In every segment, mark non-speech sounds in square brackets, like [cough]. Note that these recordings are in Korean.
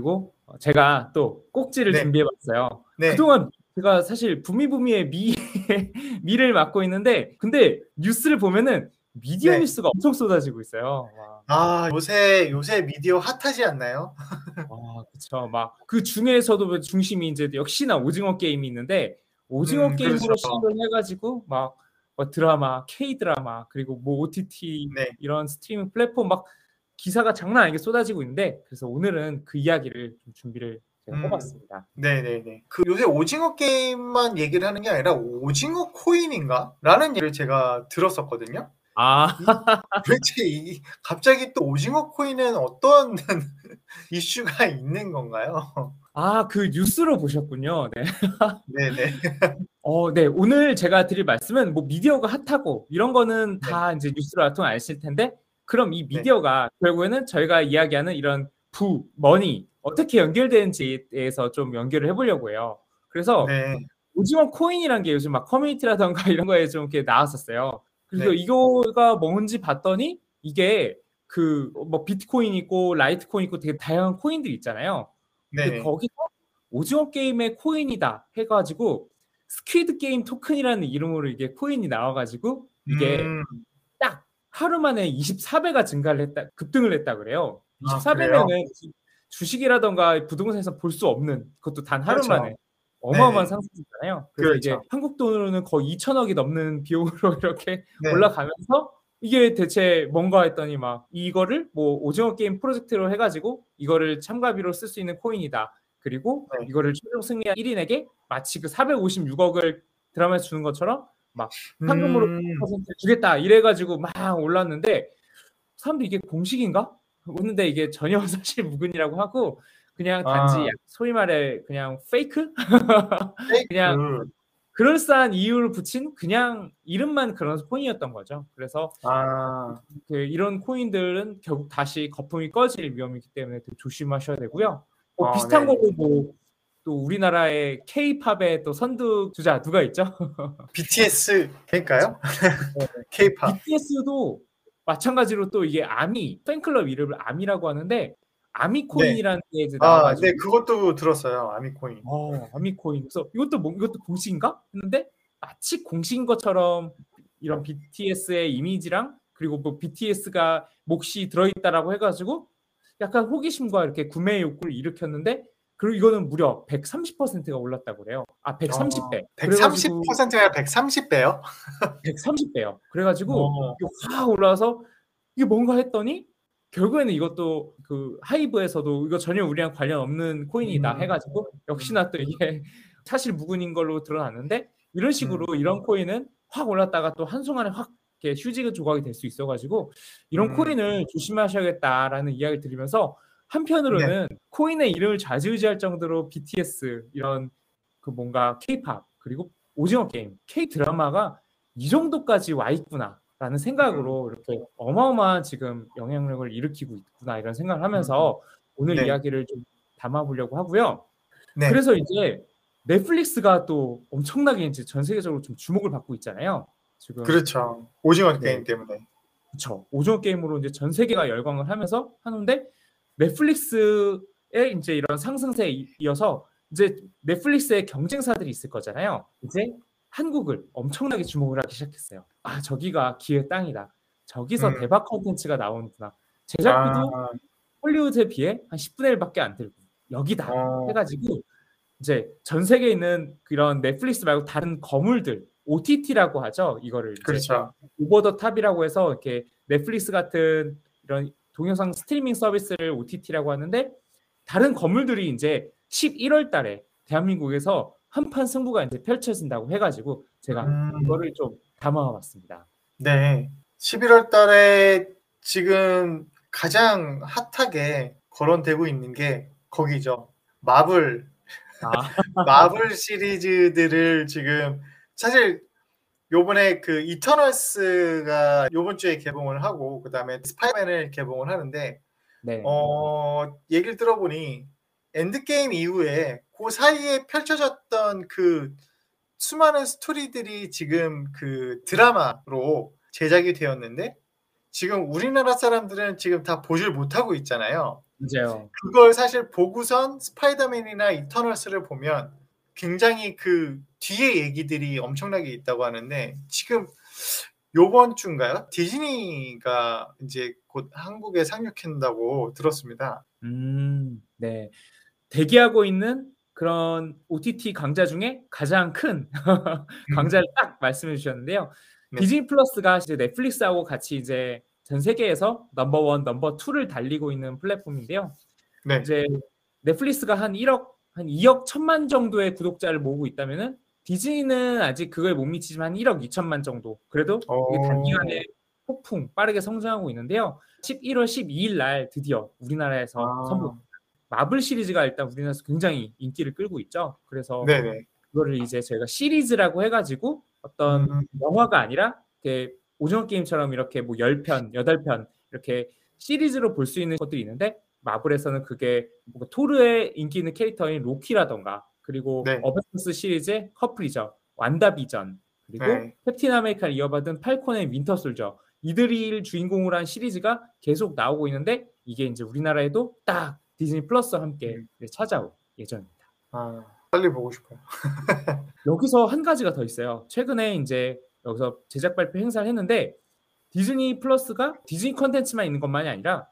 그리고 제가 또 꼭지를 네. 준비해봤어요. 네. 그동안 제가 사실 부미부미의 미 [laughs] 미를 맡고 있는데 근데 뉴스를 보면은 미디어 네. 뉴스가 엄청 쏟아지고 있어요. 와, 아 요새 요새 미디어 핫하지 않나요? 와 [laughs] 그쵸. 막그 중에서도 중심이 이제 역시나 오징어 게임이 있는데 오징어 음, 게임으로 그렇죠. 시작을 해가지고 막, 뭐 드라마, K 드라마 그리고 뭐 OTT 네. 이런 스트리밍 플랫폼 막 기사가 장난 아니게 쏟아지고 있는데 그래서 오늘은 그 이야기를 좀 준비를 제가 음. 해봤습니다. 네네네. 그 요새 오징어 게임만 얘기를 하는 게 아니라 오징어 코인인가? 라는 얘기를 제가 들었었거든요. 아 도대체 이 갑자기 또 오징어 코인은 어떤 [laughs] 이슈가 있는 건가요? 아, 그 뉴스로 보셨군요. 네. 네네. 어, 네. 오늘 제가 드릴 말씀은 뭐 미디어가 핫하고 이런 거는 다 이제 뉴스로 알통 아실 텐데 그럼 이 미디어가 결국에는 저희가 이야기하는 이런 부, money 어떻게 연결되는지에 대해서 좀 연결을 해보려고 해요. 그래서 네. 오징어 코인이란 게 요즘 막 커뮤니티라던가 [laughs] 이런 거에 좀 이렇게 나왔었어요. 그래서 네. 이거가 뭔지 봤더니 이게 그 뭐 비트코인 있고 라이트코인 있고 되게 다양한 코인들이 있잖아요. 근데 네. 거기서 오징어 게임의 코인이다 해가지고 Squid Game Token이라는 이름으로 이게 코인이 나와가지고 이게 음, 딱 하루 만에 24배가 증가를 했다 급등을 했다 그래요. 아, 24배면은 주식이라던가 부동산에서 볼 수 없는 그것도 단 하루 그렇죠. 만에 어마어마한 네네. 상승이잖아요. 그래서 그렇죠. 한국 돈으로는 거의 2천억이 넘는 [laughs] 비용으로 이렇게 네. 올라가면서 이게 대체 뭔가 했더니 막 이거를 뭐 오징어 게임 프로젝트로 해가지고 이거를 참가비로 쓸 수 있는 코인이다. 그리고 네. 이거를 최종 승리한 1인에게 마치 그 456억을 드라마에서 주는 것처럼 막 현금으로 음, 10% 주겠다 이래가지고 막 올랐는데 사람들 이게 공식인가? 했는데 이게 전혀 [laughs] 사실 무근이라고 하고 그냥 단지 아. 약- 소위 말해 그냥 페이크? 페이크. 그냥 그럴싸한 이유를 붙인 그냥 이름만 그런 코인이었던 거죠. 그래서 아, 그 이런 코인들은 결국 다시 거품이 꺼질 위험이 있기 때문에 조심하셔야 되고요. 뭐 아, 비슷한 네. 걸로 뭐 또 우리나라의 K-팝의 또 선두 주자 누가 있죠? [laughs] BTS 될까요? 네. [laughs] K-팝. BTS도 마찬가지로 또 이게 아미 팬클럽 이름을 아미라고 하는데 아미 코인이라는 게 이제 아, 나와가지고 네, 그것도 들었어요. 아미코인. 어, 아미코인. 그래서 이것도 뭐 이것도 공식인가? 했는데 마치 공식인 것처럼 이런 BTS의 이미지랑 그리고 뭐 BTS가 몫이 들어있다라고 해가지고 약간 호기심과 이렇게 구매 욕구를 일으켰는데 그리고 이거는 무려 130%가 올랐다고 그래요. 아, 130배. 130%가 130배요? 130배요. 그래가지고 어. 확 올라서 이게 뭔가 했더니 결국에는 이것도 그 하이브에서도 이거 전혀 우리랑 관련 없는 코인이다 음. 해가지고 역시나 또 이게 [laughs] 사실 무근인 걸로 드러났는데 이런 식으로 이런 코인은 확 올랐다가 또 한순간에 확 이렇게 휴지 조각이 될 수 있어가지고 이런 음. 코인을 조심하셔야겠다라는 이야기를 드리면서 한편으로는 코인의 이름을 좌지우지할 정도로 BTS 이런 그 뭔가 K-팝 그리고 오징어 게임, K 드라마가 이 정도까지 와 있구나라는 생각으로 이렇게 어마어마한 지금 영향력을 일으키고 있구나 이런 생각을 하면서 오늘 네. 이야기를 좀 담아보려고 하고요. 네. 그래서 이제 넷플릭스가 또 엄청나게 이제 전 세계적으로 좀 주목을 받고 있잖아요. 지금 그렇죠. 오징어 네. 게임 때문에. 그렇죠. 오징어 게임으로 이제 전 세계가 열광을 하면서 하는데 넷플릭스의 이제 이런 상승세에 이- 이어서 이제 넷플릭스의 경쟁사들이 있을 거잖아요. 이제 한국을 엄청나게 주목을 하기 시작했어요. 아 저기가 기회 땅이다. 저기서 음. 대박 컨텐츠가 나오는구나. 제작비도 아, 할리우드에 비해 한 10분의 1밖에 안 들고 여기다 어, 해가지고 이제 전 세계에 있는 그런 넷플릭스 말고 다른 거물들 OTT라고 하죠. 이거를 그렇죠. over the top이라고 해서 이렇게 넷플릭스 같은 이런 동영상 스트리밍 서비스를 OTT라고 하는데 다른 거물들이 이제 11월 달에 대한민국에서 한판 승부가 이제 펼쳐진다고 해가지고 제가 음. 이거를 좀 담아봤습니다. 네. 11월 달에 지금 가장 핫하게 거론되고 있는 게 거기죠. 마블 아, [laughs] 마블 시리즈들을 지금 사실 요번에 그 이터널스가 요번 주에 개봉을 하고 그다음에 스파이맨을 개봉을 하는데 네. 어 얘기를 들어보니 엔드게임 이후에 그 사이에 펼쳐졌던 그 수많은 스토리들이 지금 그 드라마로 제작이 되었는데 지금 우리나라 사람들은 지금 다 보질 못하고 있잖아요. 맞아요. 그걸 사실 보고선 스파이더맨이나 이터널스를 보면 굉장히 그 뒤에 얘기들이 엄청나게 있다고 하는데 지금 요번 주인가요? 디즈니가 이제 곧 한국에 상륙한다고 들었습니다. 음, 네. 대기하고 있는 그런 OTT 강자 중에 가장 큰 [laughs] 강자를 딱 말씀해 주셨는데요. 네. 디즈니 플러스가 이제 넷플릭스하고 같이 이제 전 세계에서 number one, number two를 달리고 있는 플랫폼인데요. 네. 이제 넷플릭스가 한 1억, 한 2억 천만 정도의 구독자를 모으고 있다면은 디즈니는 아직 그걸 못 미치지만 1억 2천만 정도. 그래도 오. 단기간에 폭풍 빠르게 성장하고 있는데요. 11월 12일 날 드디어 우리나라에서 아. 선보 마블 시리즈가 일단 우리나라에서 굉장히 인기를 끌고 있죠. 그래서 네네. 그거를 이제 저희가 시리즈라고 해가지고 어떤 음. 영화가 아니라 이렇게 오징어 게임처럼 이렇게 뭐 10편, 8편 이렇게 시리즈로 볼 수 있는 것들이 있는데 마블에서는 그게 뭔가 토르의 인기 있는 캐릭터인 로키라던가 그리고 네. 어벤져스 시리즈의 커플이죠. 완다비전 그리고 네. 캡틴 아메리카를 이어받은 팔콘과 윈터 솔저 이들이 주인공으로 한 시리즈가 계속 나오고 있는데 이게 이제 우리나라에도 딱 디즈니 플러스와 함께 음. 찾아올 예정입니다. 아, 빨리 보고 싶어요. [laughs] 여기서 한 가지가 더 있어요. 최근에 이제 여기서 제작 발표 행사를 했는데 디즈니 플러스가 디즈니 컨텐츠만 있는 것만이 아니라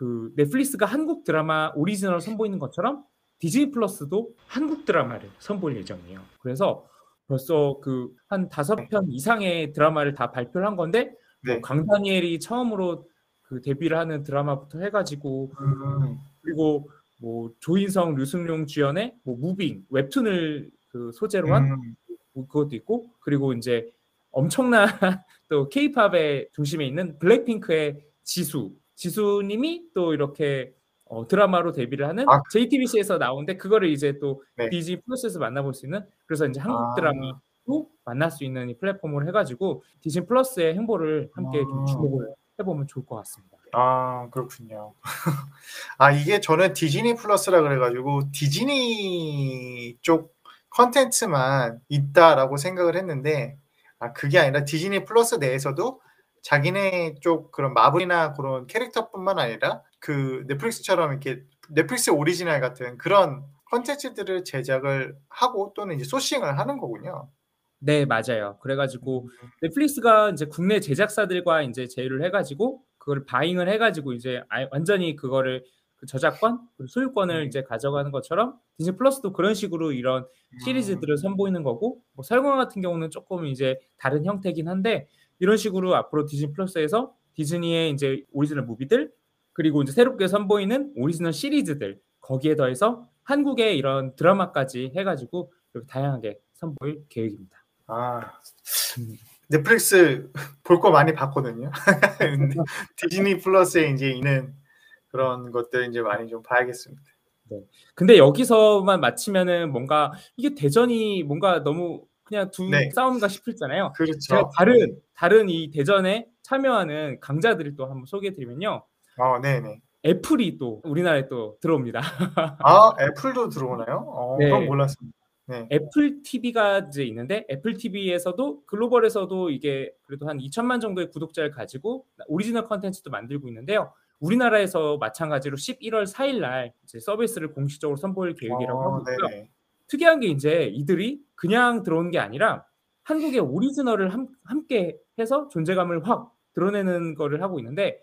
그 넷플릭스가 한국 드라마 오리지널 선보이는 것처럼 디즈니 플러스도 한국 드라마를 선보일 예정이에요. 그래서 벌써 그 한 다섯 편 이상의 드라마를 다 발표를 한 건데 네. 뭐 강다니엘이 처음으로 그 데뷔를 하는 드라마부터 해가지고 음. 그리고 뭐 조인성, 류승룡 주연의 뭐 무빙 웹툰을 그 소재로 한 음. 뭐 그것도 있고 그리고 이제 엄청난 [laughs] 또 케이팝의 중심에 있는 블랙핑크의 지수 지수님이 또 이렇게 어, 드라마로 데뷔를 하는 아. JTBC에서 나오는데 그거를 이제 또 네. 디즈니 플러스에서 만나볼 수 있는 그래서 이제 한국 아. 드라마도 만날 수 있는 이 플랫폼을 해가지고 디즈니 플러스의 행보를 함께 좀 아. 주목을 해보면 좋을 것 같습니다. 아, 그렇군요. [laughs] 아, 이게 저는 디즈니 플러스라 그래가지고 디즈니 쪽 컨텐츠만 있다라고 생각을 했는데, 아, 그게 아니라 디즈니 플러스 내에서도 자기네 쪽 그런 마블이나 그런 캐릭터뿐만 아니라 그 넷플릭스처럼 이렇게 넷플릭스 오리지널 같은 그런 컨텐츠들을 제작을 하고 또는 이제 sourcing을 하는 거군요. 네, 맞아요. 그래가지고 넷플릭스가 이제 국내 제작사들과 이제 제휴를 해가지고 그걸 buying을 해가지고 이제 아예 완전히 그거를 그 저작권, 그리고 소유권을 음. 이제 가져가는 것처럼 디즈니 플러스도 그런 식으로 이런 시리즈들을 선보이는 거고 뭐 설강화 같은 경우는 조금 이제 다른 형태긴 한데 이런 식으로 앞으로 디즈니 플러스에서 디즈니의 이제 오리지널 무비들 그리고 이제 새롭게 선보이는 오리지널 시리즈들 거기에 더해서 한국의 이런 드라마까지 해가지고 이렇게 다양하게 선보일 계획입니다. 아, 음. 넷플릭스 볼 거 많이 봤거든요. [laughs] 디즈니 플러스에 이제 있는 그런 것들 이제 많이 좀 봐야겠습니다. 근데 여기서만 마치면은 뭔가 이게 대전이 뭔가 너무 그냥 두 네. 싸움인가 싶잖아요. 그렇죠. 제가 다른 다른 이 대전에 참여하는 강자들을 또 한번 소개해드리면요. 어, 네 네. 애플이 또 우리나라에 또 들어옵니다. [laughs] 아, 애플도 들어오나요? 어, 네. 그건 몰랐습니다. 네. 애플 TV가 이제 있는데 애플 TV에서도 글로벌에서도 이게 그래도 한 2천만 정도의 구독자를 가지고 오리지널 컨텐츠도 만들고 있는데요. 우리나라에서 마찬가지로 11월 4일 날 서비스를 공식적으로 선보일 계획이라고 하고 어, 있고요. 네네. 특이한 게 이제 이들이 그냥 들어오는 게 아니라 한국의 오리지널을 함, 함께 해서 존재감을 확 드러내는 거를 하고 있는데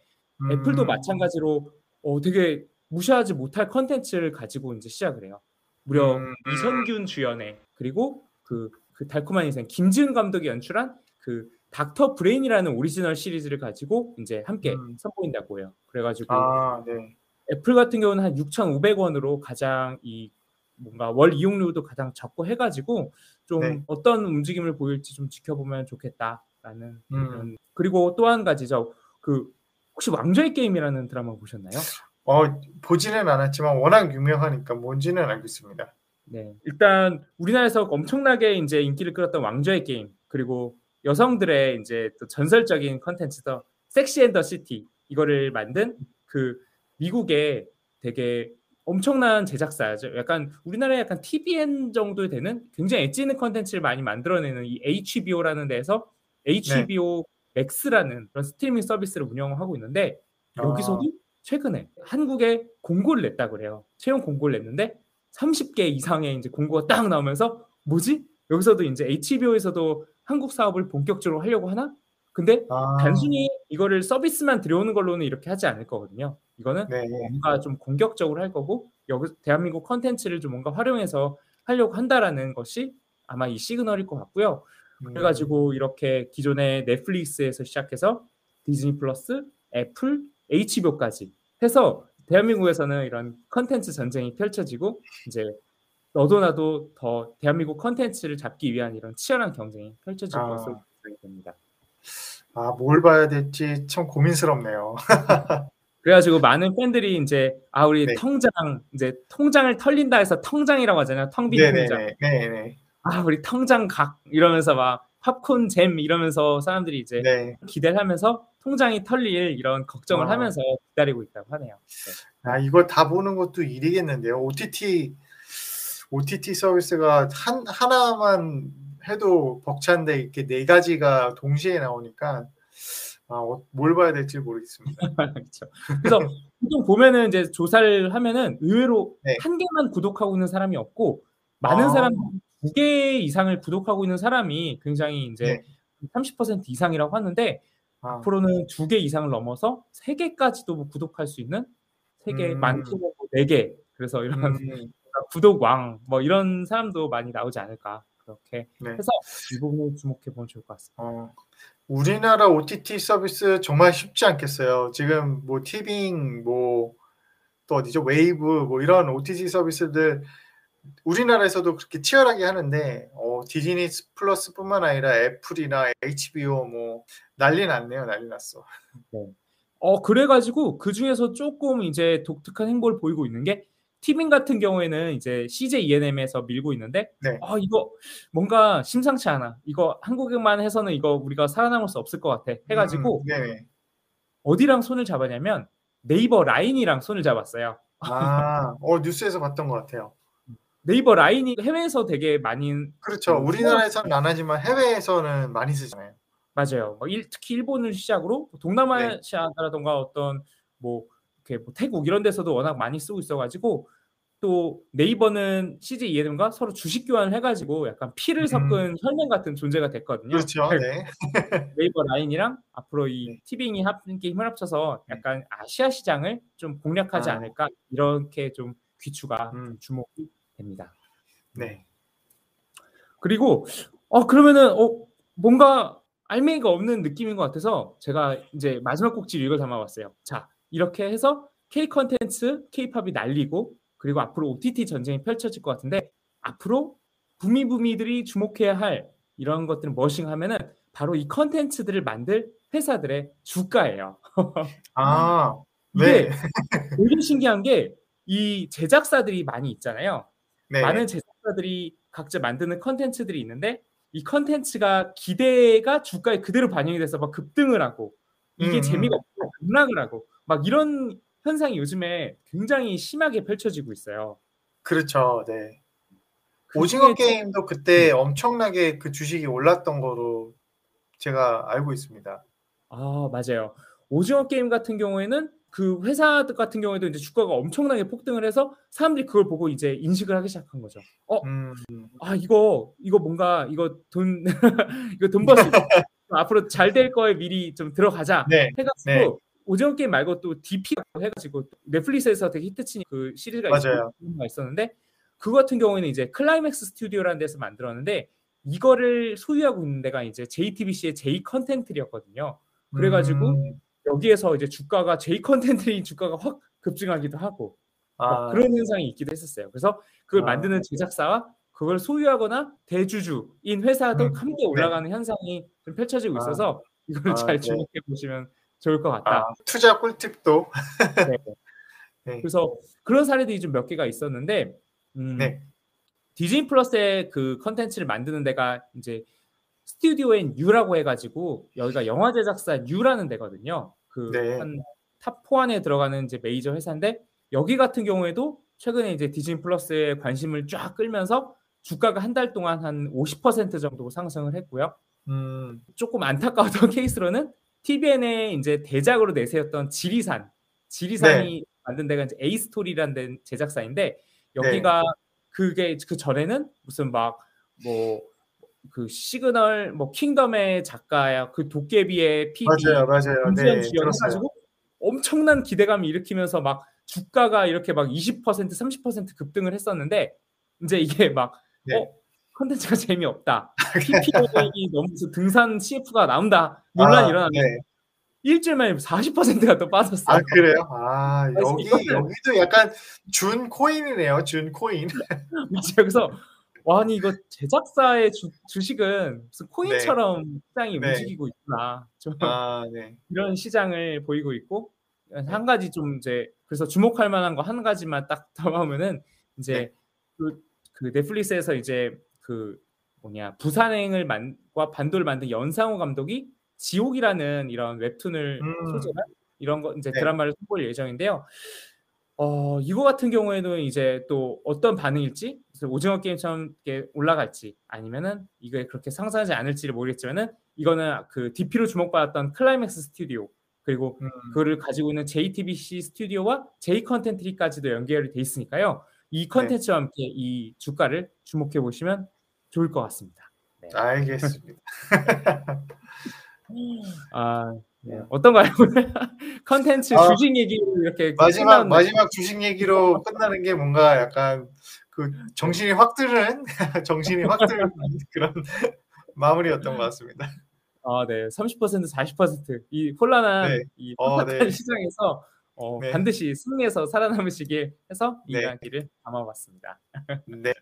애플도 음, 마찬가지로 어, 되게 무시하지 못할 컨텐츠를 가지고 이제 시작을 해요. 무려 음, 음. 이선균 주연의 그리고 그, 그 달콤한 인생 김지운 감독이 연출한 그 닥터 브레인이라는 오리지널 시리즈를 가지고 이제 함께 음. 선보인다고 해요. 그래가지고 아, 네. 애플 같은 경우는 한 6,500원으로 가장 이 뭔가 월 이용료도 가장 적고 해가지고 좀 네. 어떤 움직임을 보일지 좀 지켜보면 좋겠다라는 음. 그런 그리고 또 한 가지죠 그 혹시 왕좌의 게임이라는 드라마 보셨나요? 어, 보지는 않았지만 워낙 유명하니까 뭔지는 알고 있습니다. 네. 일단 우리나라에서 엄청나게 이제 인기를 끌었던 왕좌의 게임 그리고 여성들의 이제 또 전설적인 컨텐츠죠 Sex and the City 이거를 만든 그 미국의 되게 엄청난 제작사죠. 약간 우리나라의 약간 tvN 정도 되는 굉장히 엣지 있는 컨텐츠를 많이 만들어내는 이 HBO라는 데서 HBO 네. 맥스라는 그런 스트리밍 서비스를 운영하고 있는데 여기서도 아. 최근에 한국에 공고를 냈다 그래요. 채용 공고를 냈는데 30개 이상의 이제 공고가 딱 나오면서 뭐지? 여기서도 이제 HBO에서도 한국 사업을 본격적으로 하려고 하나? 근데 아. 단순히 이거를 서비스만 들여오는 걸로는 이렇게 하지 않을 거거든요. 이거는 네. 뭔가 좀 공격적으로 할 거고 여기 대한민국 컨텐츠를 좀 뭔가 활용해서 하려고 한다라는 것이 아마 이 시그널일 것 같고요. 음. 그래가지고 이렇게 기존의 넷플릭스에서 시작해서 디즈니 플러스, 애플, HBO까지 해서 대한민국에서는 이런 컨텐츠 전쟁이 펼쳐지고 이제 너도 나도 더 대한민국 컨텐츠를 잡기 위한 이런 치열한 경쟁이 펼쳐질 아. 것으로 됩니다. 아, 뭘 봐야 될지 참 고민스럽네요. [laughs] 그래가지고 많은 팬들이 이제 아 우리 네. 통장 이제 통장을 털린다 해서 통장이라고 하잖아요. 텅빈 통장. 네네. 아 우리 통장 각 이러면서 막 팝콘 잼 이러면서 사람들이 이제 네. 기대를 하면서 통장이 털릴 이런 걱정을 아. 하면서 기다리고 있다고 하네요. 네. 아 이걸 다 보는 것도 일이겠는데요. OTT OTT 서비스가 한 하나만 해도 벅찬데 이렇게 네 가지가 동시에 나오니까 아, 어, 뭘 봐야 될지 모르겠습니다. [laughs] 그렇죠. 그래서 보통 보면은 이제 조사를 하면은 의외로 네. 한 개만 구독하고 있는 사람이 없고 많은 아. 사람 두 개 이상을 구독하고 있는 사람이 굉장히 이제 네. 30% 이상이라고 하는데 아. 앞으로는 두 개 이상을 넘어서 세 개까지도 뭐 구독할 수 있는 세 개, 음. 많게는 네 개. 그래서 이런 음. 구독 왕 뭐 이런 사람도 많이 나오지 않을까 그렇게 네. 해서 이 부분을 주목해 보면 좋을 것 같습니다. 어, 우리나라 OTT 서비스 정말 쉽지 않겠어요. 지금 뭐 티빙 뭐 또 어디죠? 웨이브 뭐 이런 OTT 서비스들 우리나라에서도 그렇게 치열하게 하는데 어, 디즈니 플러스뿐만 아니라 애플이나 HBO 뭐 난리 났네요. 난리 났어. 네. 어 그래가지고 그 중에서 조금 이제 독특한 행보를 보이고 있는 게 티빙 같은 경우에는 이제 CJ ENM에서 밀고 있는데 네. 아 이거 뭔가 심상치 않아. 이거 한국에만 해서는 이거 우리가 살아남을 수 없을 것 같아. 해가지고 음, 네. 어디랑 손을 잡았냐면 네이버 라인이랑 손을 잡았어요. 아, 어 뉴스에서 봤던 것 같아요. 네이버 라인이 해외에서 되게 많이 그렇죠. 그 우리나라에서는 안 하지만 해외에서는 많이 쓰잖아요. 맞아요. 뭐 일, 특히 일본을 시작으로 동남아시아라던가 네. 어떤 뭐 이렇게 뭐 태국 이런 데서도 워낙 많이 쓰고 있어가지고 또 네이버는 CJ ENM과 서로 주식 교환을 해가지고 약간 피를 음. 섞은 음. 혈맹 같은 존재가 됐거든요. 그렇죠. 네. [laughs] 네이버 라인이랑 앞으로 이 네. 티빙이 함께 힘을 합쳐서 네. 약간 아시아 시장을 좀 공략하지 아. 않을까 이렇게 좀 귀추가 음. 주목이 됩니다. 네. 그리고 어 그러면은 어 뭔가 알맹이가 없는 느낌인 것 같아서 제가 이제 마지막 꼭지 이걸 담아봤어요. 자 이렇게 해서 K 컨텐츠, K-팝이 날리고 그리고 앞으로 OTT 전쟁이 펼쳐질 것 같은데 앞으로 부미부미들이 주목해야 할 이런 것들은 무엇이 하면은 바로 이 컨텐츠들을 만들 회사들의 주가예요. [laughs] 아, 네. [laughs] 되게 신기한 게 이 제작사들이 많이 있잖아요. 네. 많은 제작사들이 각자 만드는 컨텐츠들이 있는데 이 컨텐츠가 기대가 주가에 그대로 반영이 돼서 막 급등을 하고 이게 음. 재미가 없고 급락을 하고 막 이런 현상이 요즘에 굉장히 심하게 펼쳐지고 있어요. 그렇죠. 네. 오징어 게임도 그때 음. 엄청나게 그 주식이 올랐던 거로 제가 알고 있습니다. 아, 맞아요. 오징어 게임 같은 경우에는 그 회사 같은 경우에도 이제 주가가 엄청나게 폭등을 해서 사람들이 그걸 보고 이제 인식을 하기 시작한 거죠. 어, 음. 아 이거 이거 뭔가 이거 돈 [laughs] 이거 돈 벌수 있어. [laughs] 앞으로 잘 될 거에 미리 좀 들어가자 네. 해가지고 네. 오징어 게임 말고 또 DP라고 해가지고 넷플릭스에서 되게 히트친 그 시리즈가 맞아요. 있었는데 그거 같은 경우에는 이제 클라이맥스 스튜디오라는 데서 만들었는데 이거를 소유하고 있는 데가 이제 JTBC의 J 콘텐트리였거든요. 그래가지고 음. 여기에서 이제 주가가 J 콘텐트리 주가가 확 급증하기도 하고 아. 그런 현상이 있기도 했었어요. 그래서 그걸 아. 만드는 제작사와 그걸 소유하거나 대주주인 회사도 음. 함께 네. 올라가는 네. 현상이 좀 펼쳐지고 아. 있어서 이걸 아, 잘 네. 주목해 보시면 좋을 것 같다. 아, 투자 꿀팁도. 네. [laughs] 네. 그래서 그런 사례들이 좀 몇 개가 있었는데 음, 네. 디즈니 플러스의 그 컨텐츠를 만드는 데가 이제 스튜디오엔 U라고 해가지고 여기가 영화 제작사 U라는 데거든요. 그 네. 한 탑4 안에 들어가는 이제 메이저 회사인데 여기 같은 경우에도 최근에 이제 디즈니 플러스에 관심을 쫙 끌면서 주가가 한 달 동안 한 50% 정도 상승을 했고요. 음, 조금 안타까웠던 [laughs] 케이스로는 TVN에 이제 대작으로 내세웠던 지리산, 지리산이 만든 데가 이제 에이스토리라는 데 제작사인데 여기가 그게 그 전에는 무슨 막 뭐 그 시그널 뭐 킹덤의 작가야 그 도깨비의 PD 맞아요, 맞아요. 네. 해가지고 엄청난 기대감을 일으키면서 막 주가가 이렇게 막 20% 30% 급등을 했었는데 이제 이게 막 네. 어, 컨텐츠가 [laughs] 재미없다. PPL이 너무 등산 CF가 나온다. 논란이 아, 일어나면 네. 일주일 만에 40%가 또 빠졌어요. 아 그래요? 아 여기 여기도 약간 준 코인이네요. 준 코인. [laughs] 그래서 와 아니 이거 제작사의 주, 주식은 무슨 코인처럼 시장이 네. 움직이고 있구나. 좀아 네. 이런 시장을 보이고 있고 한 가지 좀 이제 그래서 주목할 만한 거 한 가지만 딱 [laughs] 더하면은 이제 네. 그, 그 넷플릭스에서 이제 그 뭐냐 부산행을 만과 반도를 만든 연상호 감독이 지옥이라는 이런 웹툰을 음. 소재한 이런 거 이제 네. 드라마를 선보일 예정인데요. 어 이거 같은 경우에는 이제 또 어떤 반응일지 오징어 게임처럼 이렇게 올라갈지 아니면은 이게 그렇게 상상하지 않을지를 모르겠지만은 이거는 그 DP로 주목받았던 클라이맥스 스튜디오 그리고 음, 그거를 가지고 있는 JTBC 스튜디오와 J 컨텐트리까지도 연결이 돼 있으니까요. 네. 이 컨텐츠와 함께 이 주가를 주목해 보시면 좋을 것 같습니다. 알겠습니다. 아 네. 어떤가요? [laughs] 컨텐츠 아, 주식 얘기로 이렇게 마지막 끝나는- 마지막 주식 얘기로 끝나는 게 뭔가 약간 그 정신이 확 드는 [laughs] 정신이 확 드는 [laughs] 그런 마무리였던 것 같습니다. 아, 네. 30% 40%이 혼란한 네. 이 어, 혼란한 네. 시장에서 어, 네. 반드시 승리해서 살아남으시길 해서 이 네. 이야기를 담아봤습니다. 네.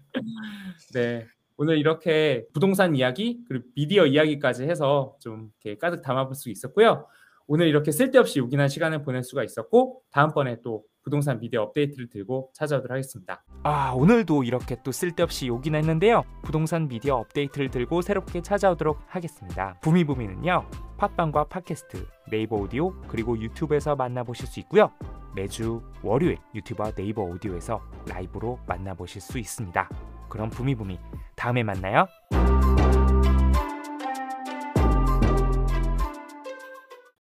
네. 오늘 이렇게 부동산 이야기 그리고 미디어 이야기까지 해서 좀 이렇게 가득 담아볼 수 있었고요. 오늘 이렇게 쓸데없이 요긴한 시간을 보낼 수가 있었고 다음번에 또 부동산 미디어 업데이트를 들고 찾아오도록 하겠습니다. 아 오늘도 이렇게 또 쓸데없이 욕이나 했는데요 부동산 미디어 업데이트를 들고 새롭게 찾아오도록 하겠습니다 부미부미는요 팟빵과 팟캐스트 네이버 오디오 그리고 유튜브에서 만나보실 수 있고요 매주 월요일 유튜브와 네이버 오디오에서 라이브로 만나보실 수 있습니다 그럼 부미부미 다음에 만나요